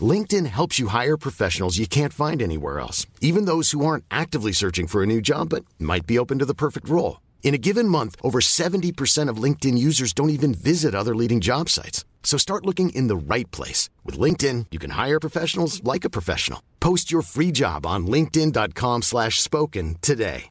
LinkedIn helps you hire professionals you can't find anywhere else, even those who aren't actively searching for a new job but might be open to the perfect role. In a given month, over 70% of LinkedIn users don't even visit other leading job sites. So start looking in the right place. With LinkedIn, you can hire professionals like a professional. Post your free job on linkedin.com slash spoken today.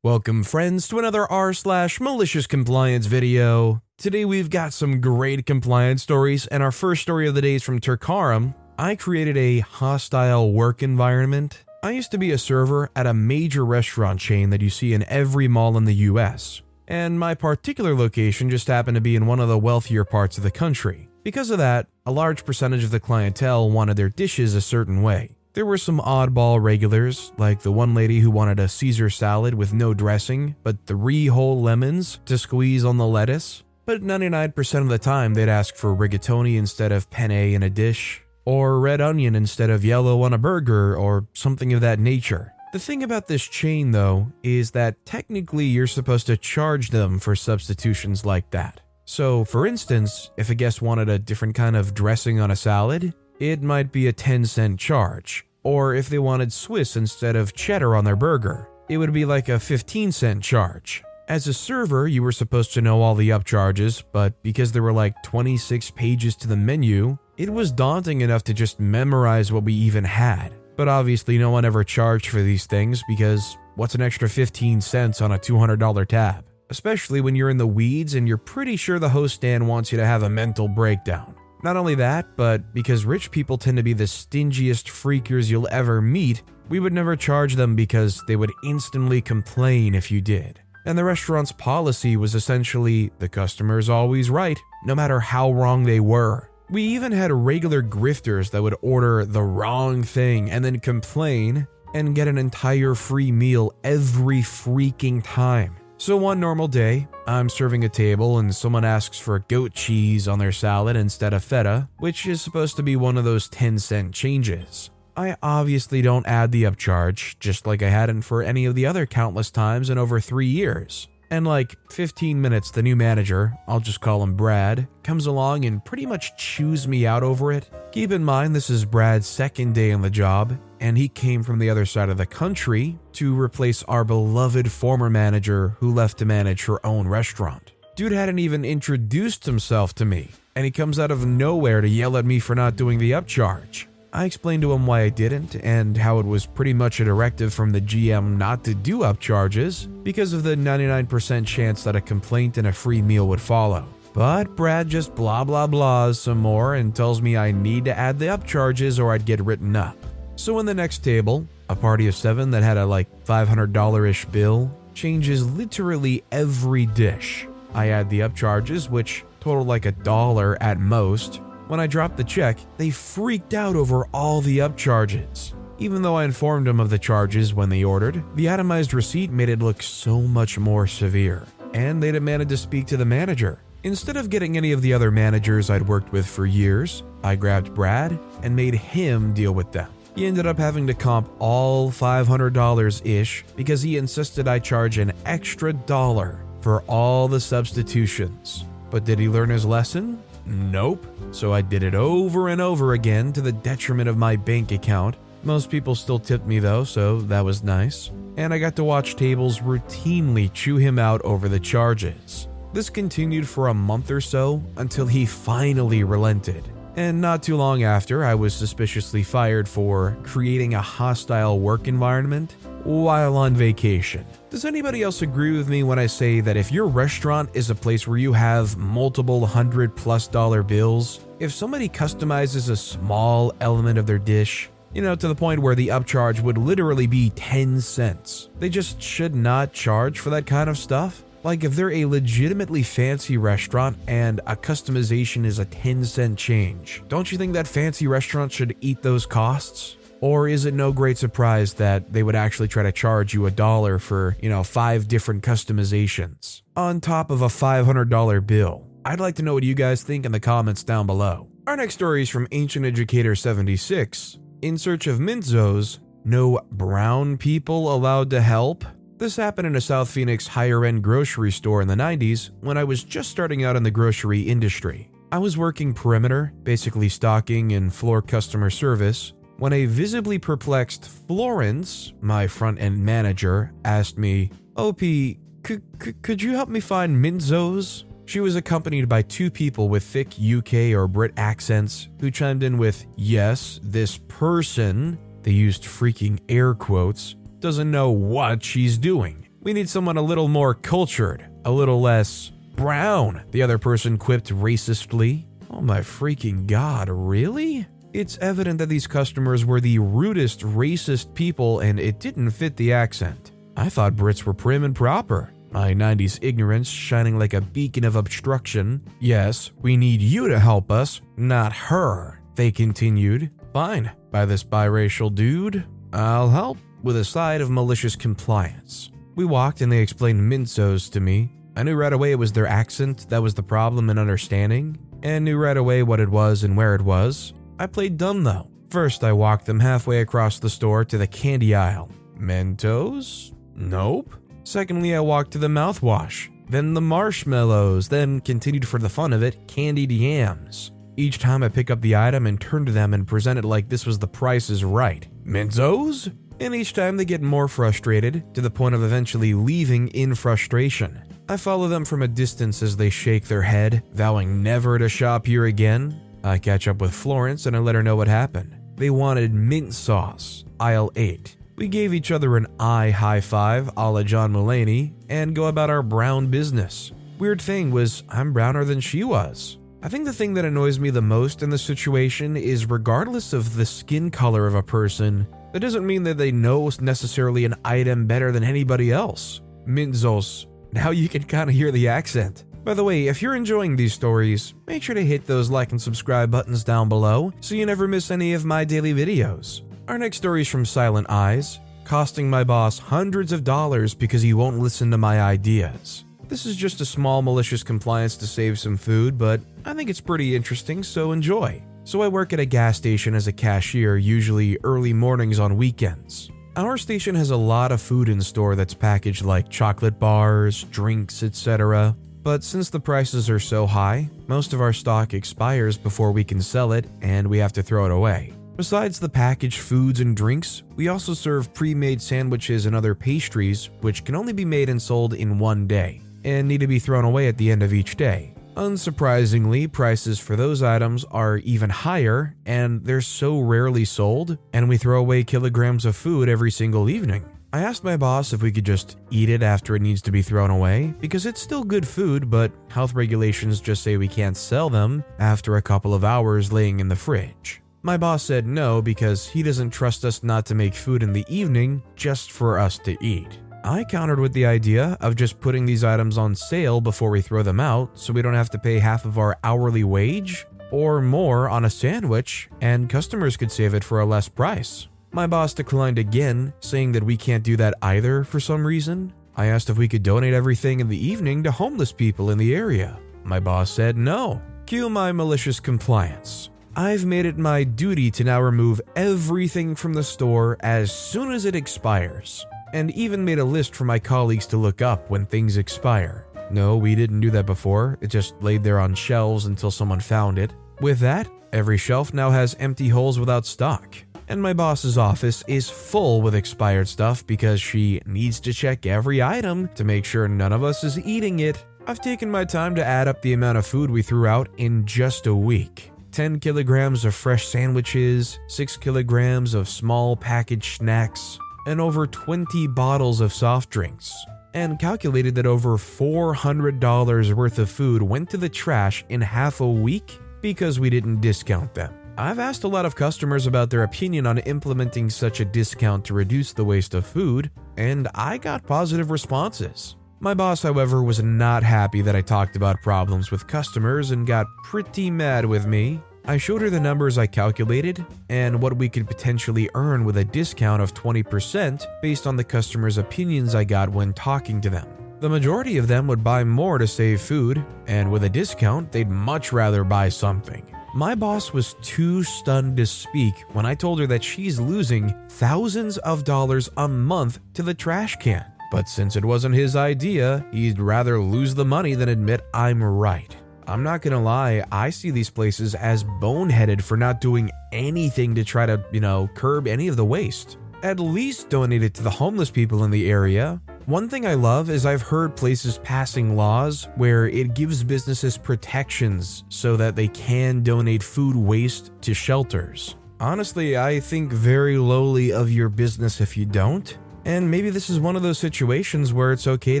Welcome, friends, to another r slash malicious compliance video. Today we've got some great compliance stories, and our first story of the day is from Turkaram. I created a hostile work environment. I used to be a server at a major restaurant chain that you see in every mall in the US, and my particular location just happened to be in one of the wealthier parts of the country. Because of that, a large percentage of the clientele wanted their dishes a certain way. There were some oddball regulars, like the one lady who wanted a Caesar salad with no dressing, but three whole lemons to squeeze on the lettuce. But 99% of the time, they'd ask for rigatoni instead of penne in a dish, or red onion instead of yellow on a burger, or something of that nature. The thing about this chain, though, is that technically you're supposed to charge them for substitutions like that. So, for instance, if a guest wanted a different kind of dressing on a salad, it might be a 10 cent charge. Or if they wanted Swiss instead of cheddar on their burger, it would be like a 15 cent charge. As a server, you were supposed to know all the upcharges, but because there were like 26 pages to the menu, it was daunting enough to just memorize what we even had. But obviously, no one ever charged for these things because what's an extra 15 cents on a $200 tab? Especially when you're in the weeds and you're pretty sure the host stand wants you to have a mental breakdown. Not only that, but because rich people tend to be the stingiest freakers you'll ever meet, we would never charge them because they would instantly complain if you did. And the restaurant's policy was essentially the customer's always right, no matter how wrong they were. We even had regular grifters that would order the wrong thing and then complain and get an entire free meal every freaking time. So, one normal day, I'm serving a table and someone asks for goat cheese on their salad instead of feta, which is supposed to be one of those 10 cent changes. I obviously don't add the upcharge, just like I hadn't for any of the other countless times in over three years. And like 15 minutes, the new manager, I'll just call him Brad, comes along and pretty much chews me out over it. Keep in mind, this is Brad's second day on the job, and he came from the other side of the country to replace our beloved former manager who left to manage her own restaurant. Dude hadn't even introduced himself to me, and he comes out of nowhere to yell at me for not doing the upcharge. I explained to him why I didn't and how it was pretty much a directive from the GM not to do upcharges because of the 99% chance that a complaint and a free meal would follow. But Brad just blah blah blahs some more and tells me I need to add the upcharges or I'd get written up. So in the next table, a party of seven that had a like $500 ish bill changes literally every dish. I add the upcharges, which total like a dollar at most. When I dropped the check, they freaked out over all the upcharges. Even though I informed them of the charges when they ordered, the itemized receipt made it look so much more severe, and they demanded to speak to the manager. Instead of getting any of the other managers I'd worked with for years, I grabbed Brad and made him deal with them. He ended up having to comp all $500 ish because he insisted I charge an extra dollar for all the substitutions. But did he learn his lesson? Nope. So I did it over and over again to the detriment of my bank account. Most people still tipped me though, so that was nice. And I got to watch tables routinely chew him out over the charges. This continued for a month or so until he finally relented. And not too long after, I was suspiciously fired for creating a hostile work environment while on vacation. Does anybody else agree with me when I say that if your restaurant is a place where you have multiple hundred plus dollar bills, if somebody customizes a small element of their dish, you know, to the point where the upcharge would literally be 10 cents, they just should not charge for that kind of stuff? Like, if they're a legitimately fancy restaurant and a customization is a 10 cent change, don't you think that fancy restaurant should eat those costs? Or is it no great surprise that they would actually try to charge you a dollar for, you know, five different customizations on top of a $500 bill? I'd like to know what you guys think in the comments down below. Our next story is from Ancient Educator 76. In search of Mintzos, no brown people allowed to help? This happened in a South Phoenix higher end grocery store in the 90s when I was just starting out in the grocery industry. I was working perimeter, basically stocking and floor customer service, when a visibly perplexed Florence, my front end manager, asked me, OP, c- c- could you help me find Mintzos? She was accompanied by two people with thick UK or Brit accents who chimed in with, Yes, this person, they used freaking air quotes, doesn't know what she's doing. We need someone a little more cultured, a little less brown, the other person quipped racistly. Oh my freaking god, really? It's evident that these customers were the rudest, racist people and it didn't fit the accent. I thought Brits were prim and proper. My 90s ignorance shining like a beacon of obstruction. Yes, we need you to help us, not her, they continued. Fine, by this biracial dude, I'll help, with a side of malicious compliance. We walked and they explained Mintzos to me. I knew right away it was their accent that was the problem in understanding, and knew right away what it was and where it was. I played dumb though. First, I walked them halfway across the store to the candy aisle. Mentos? Nope. Secondly, I walked to the mouthwash, then the marshmallows, then continued for the fun of it, candied yams. Each time I pick up the item and turn to them and present it like this was the price is right. Mentos? And each time they get more frustrated, to the point of eventually leaving in frustration. I follow them from a distance as they shake their head, vowing never to shop here again. I catch up with Florence and I let her know what happened. They wanted mint sauce, aisle 8. We gave each other an eye high five a la John Mulaney and go about our brown business. Weird thing was, I'm browner than she was. I think the thing that annoys me the most in the situation is regardless of the skin color of a person, that doesn't mean that they know necessarily an item better than anybody else. Mintzos. Now you can kind of hear the accent. By the way, if you're enjoying these stories, make sure to hit those like and subscribe buttons down below so you never miss any of my daily videos. Our next story is from Silent Eyes, costing my boss hundreds of dollars because he won't listen to my ideas. This is just a small malicious compliance to save some food, but I think it's pretty interesting, so enjoy. So I work at a gas station as a cashier, usually early mornings on weekends. Our station has a lot of food in store that's packaged like chocolate bars, drinks, etc. But since the prices are so high, most of our stock expires before we can sell it and we have to throw it away. Besides the packaged foods and drinks, we also serve pre made sandwiches and other pastries, which can only be made and sold in one day and need to be thrown away at the end of each day. Unsurprisingly, prices for those items are even higher, and they're so rarely sold, and we throw away kilograms of food every single evening. I asked my boss if we could just eat it after it needs to be thrown away, because it's still good food, but health regulations just say we can't sell them after a couple of hours laying in the fridge. My boss said no because he doesn't trust us not to make food in the evening just for us to eat. I countered with the idea of just putting these items on sale before we throw them out so we don't have to pay half of our hourly wage or more on a sandwich and customers could save it for a less price. My boss declined again, saying that we can't do that either for some reason. I asked if we could donate everything in the evening to homeless people in the area. My boss said no. Cue my malicious compliance. I've made it my duty to now remove everything from the store as soon as it expires and even made a list for my colleagues to look up when things expire. No, we didn't do that before, it just laid there on shelves until someone found it. With that, every shelf now has empty holes without stock. And my boss's office is full with expired stuff because she needs to check every item to make sure none of us is eating it. I've taken my time to add up the amount of food we threw out in just a week. 10 kilograms of fresh sandwiches, 6 kilograms of small packaged snacks, and over 20 bottles of soft drinks, and calculated that over $400 worth of food went to the trash in half a week because we didn't discount them. I've asked a lot of customers about their opinion on implementing such a discount to reduce the waste of food, and I got positive responses. My boss, however, was not happy that I talked about problems with customers and got pretty mad with me. I showed her the numbers I calculated and what we could potentially earn with a discount of 20% based on the customers' opinions I got when talking to them. The majority of them would buy more to save food, and with a discount, they'd much rather buy something. My boss was too stunned to speak when I told her that she's losing thousands of dollars a month to the trash can. But since it wasn't his idea, he'd rather lose the money than admit I'm right. I'm not gonna lie, I see these places as boneheaded for not doing anything to try to, you know, curb any of the waste. At least donate it to the homeless people in the area. One thing I love is I've heard places passing laws where it gives businesses protections so that they can donate food waste to shelters. Honestly, I think very lowly of your business if you don't. And maybe this is one of those situations where it's okay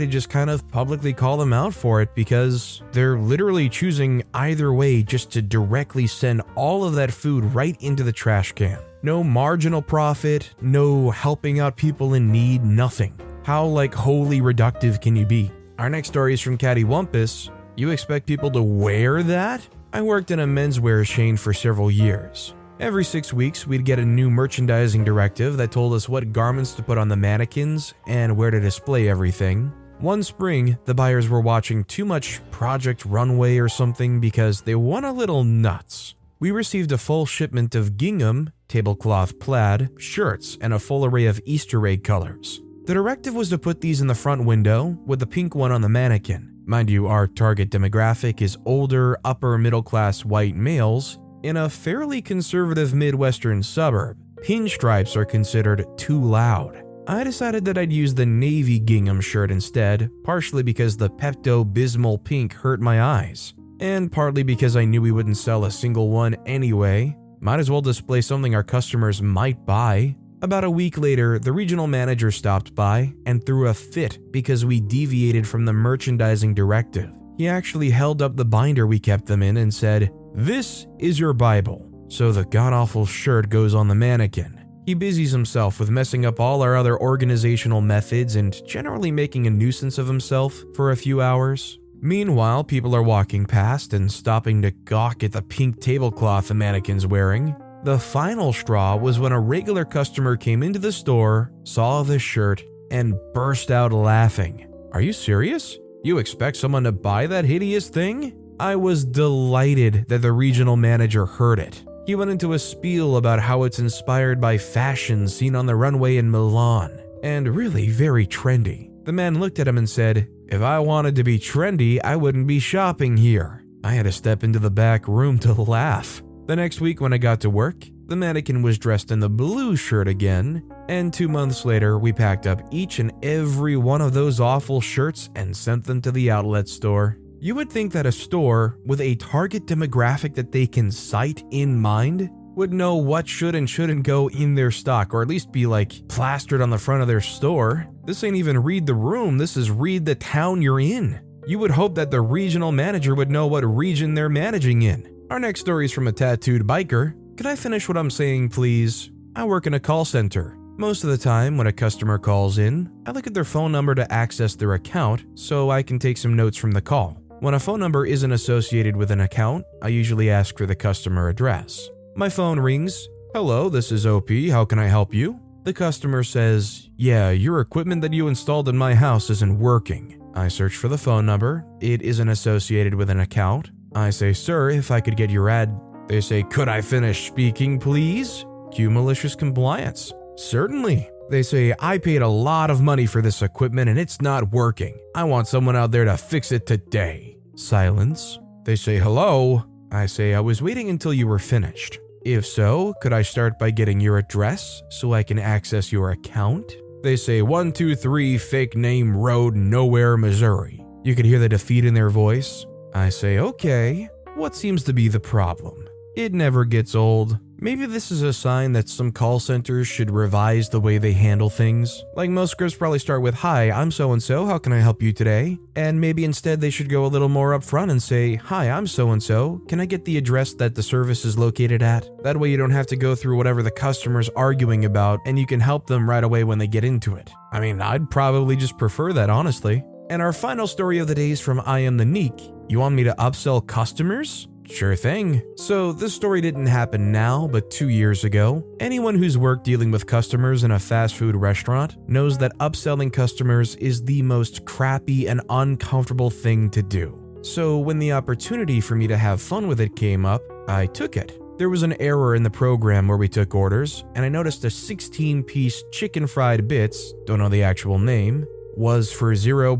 to just kind of publicly call them out for it because they're literally choosing either way just to directly send all of that food right into the trash can. No marginal profit, no helping out people in need, nothing. How like wholly reductive can you be? Our next story is from Caddy Wumpus. You expect people to wear that? I worked in a menswear chain for several years. Every six weeks, we'd get a new merchandising directive that told us what garments to put on the mannequins and where to display everything. One spring, the buyers were watching too much Project Runway or something because they went a little nuts. We received a full shipment of gingham, tablecloth plaid, shirts, and a full array of Easter egg colors. The directive was to put these in the front window, with the pink one on the mannequin. Mind you, our target demographic is older, upper middle class white males in a fairly conservative Midwestern suburb. Pinstripes are considered too loud. I decided that I'd use the navy gingham shirt instead, partially because the Pepto Bismol pink hurt my eyes, and partly because I knew we wouldn't sell a single one anyway. Might as well display something our customers might buy. About a week later, the regional manager stopped by and threw a fit because we deviated from the merchandising directive. He actually held up the binder we kept them in and said, This is your Bible. So the god awful shirt goes on the mannequin. He busies himself with messing up all our other organizational methods and generally making a nuisance of himself for a few hours. Meanwhile, people are walking past and stopping to gawk at the pink tablecloth the mannequin's wearing. The final straw was when a regular customer came into the store, saw the shirt, and burst out laughing. Are you serious? You expect someone to buy that hideous thing? I was delighted that the regional manager heard it. He went into a spiel about how it's inspired by fashion seen on the runway in Milan, and really very trendy. The man looked at him and said, If I wanted to be trendy, I wouldn't be shopping here. I had to step into the back room to laugh. The next week, when I got to work, the mannequin was dressed in the blue shirt again, and two months later, we packed up each and every one of those awful shirts and sent them to the outlet store. You would think that a store with a target demographic that they can cite in mind would know what should and shouldn't go in their stock, or at least be like plastered on the front of their store. This ain't even read the room, this is read the town you're in. You would hope that the regional manager would know what region they're managing in. Our next story is from a tattooed biker. Could I finish what I'm saying, please? I work in a call center. Most of the time, when a customer calls in, I look at their phone number to access their account so I can take some notes from the call. When a phone number isn't associated with an account, I usually ask for the customer address. My phone rings. Hello, this is OP. How can I help you? The customer says, Yeah, your equipment that you installed in my house isn't working. I search for the phone number. It isn't associated with an account. I say, Sir, if I could get your ad. They say, Could I finish speaking, please? Cue malicious compliance. Certainly. They say, I paid a lot of money for this equipment and it's not working. I want someone out there to fix it today. Silence. They say, Hello. I say, I was waiting until you were finished. If so, could I start by getting your address so I can access your account? They say 123 Fake Name Road, Nowhere, Missouri. You could hear the defeat in their voice. I say, okay, what seems to be the problem? It never gets old. Maybe this is a sign that some call centers should revise the way they handle things. Like most scripts probably start with, Hi, I'm so and so, how can I help you today? And maybe instead they should go a little more upfront and say, Hi, I'm so and so, can I get the address that the service is located at? That way you don't have to go through whatever the customer's arguing about and you can help them right away when they get into it. I mean, I'd probably just prefer that, honestly. And our final story of the day is from I Am the Neek. You want me to upsell customers? Sure thing. So, this story didn't happen now, but two years ago. Anyone who's worked dealing with customers in a fast food restaurant knows that upselling customers is the most crappy and uncomfortable thing to do. So, when the opportunity for me to have fun with it came up, I took it. There was an error in the program where we took orders, and I noticed a 16 piece chicken fried bits, don't know the actual name, was for 0.00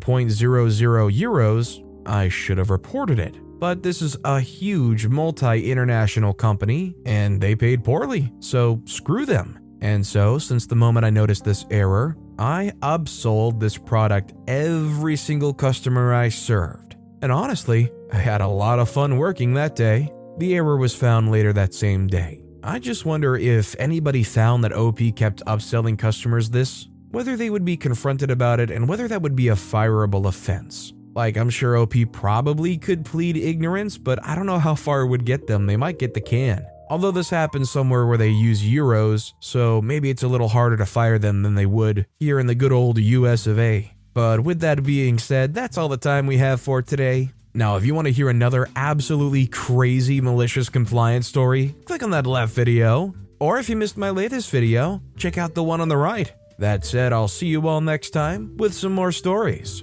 euros. I should have reported it but this is a huge multi international company and they paid poorly, so screw them. And so, since the moment I noticed this error, I upsold this product every single customer I served. And honestly, I had a lot of fun working that day. The error was found later that same day. I just wonder if anybody found that OP kept upselling customers this, whether they would be confronted about it and whether that would be a fireable offense. Like, I'm sure OP probably could plead ignorance, but I don't know how far it would get them. They might get the can. Although this happens somewhere where they use euros, so maybe it's a little harder to fire them than they would here in the good old US of A. But with that being said, that's all the time we have for today. Now, if you want to hear another absolutely crazy malicious compliance story, click on that left video. Or if you missed my latest video, check out the one on the right. That said, I'll see you all next time with some more stories.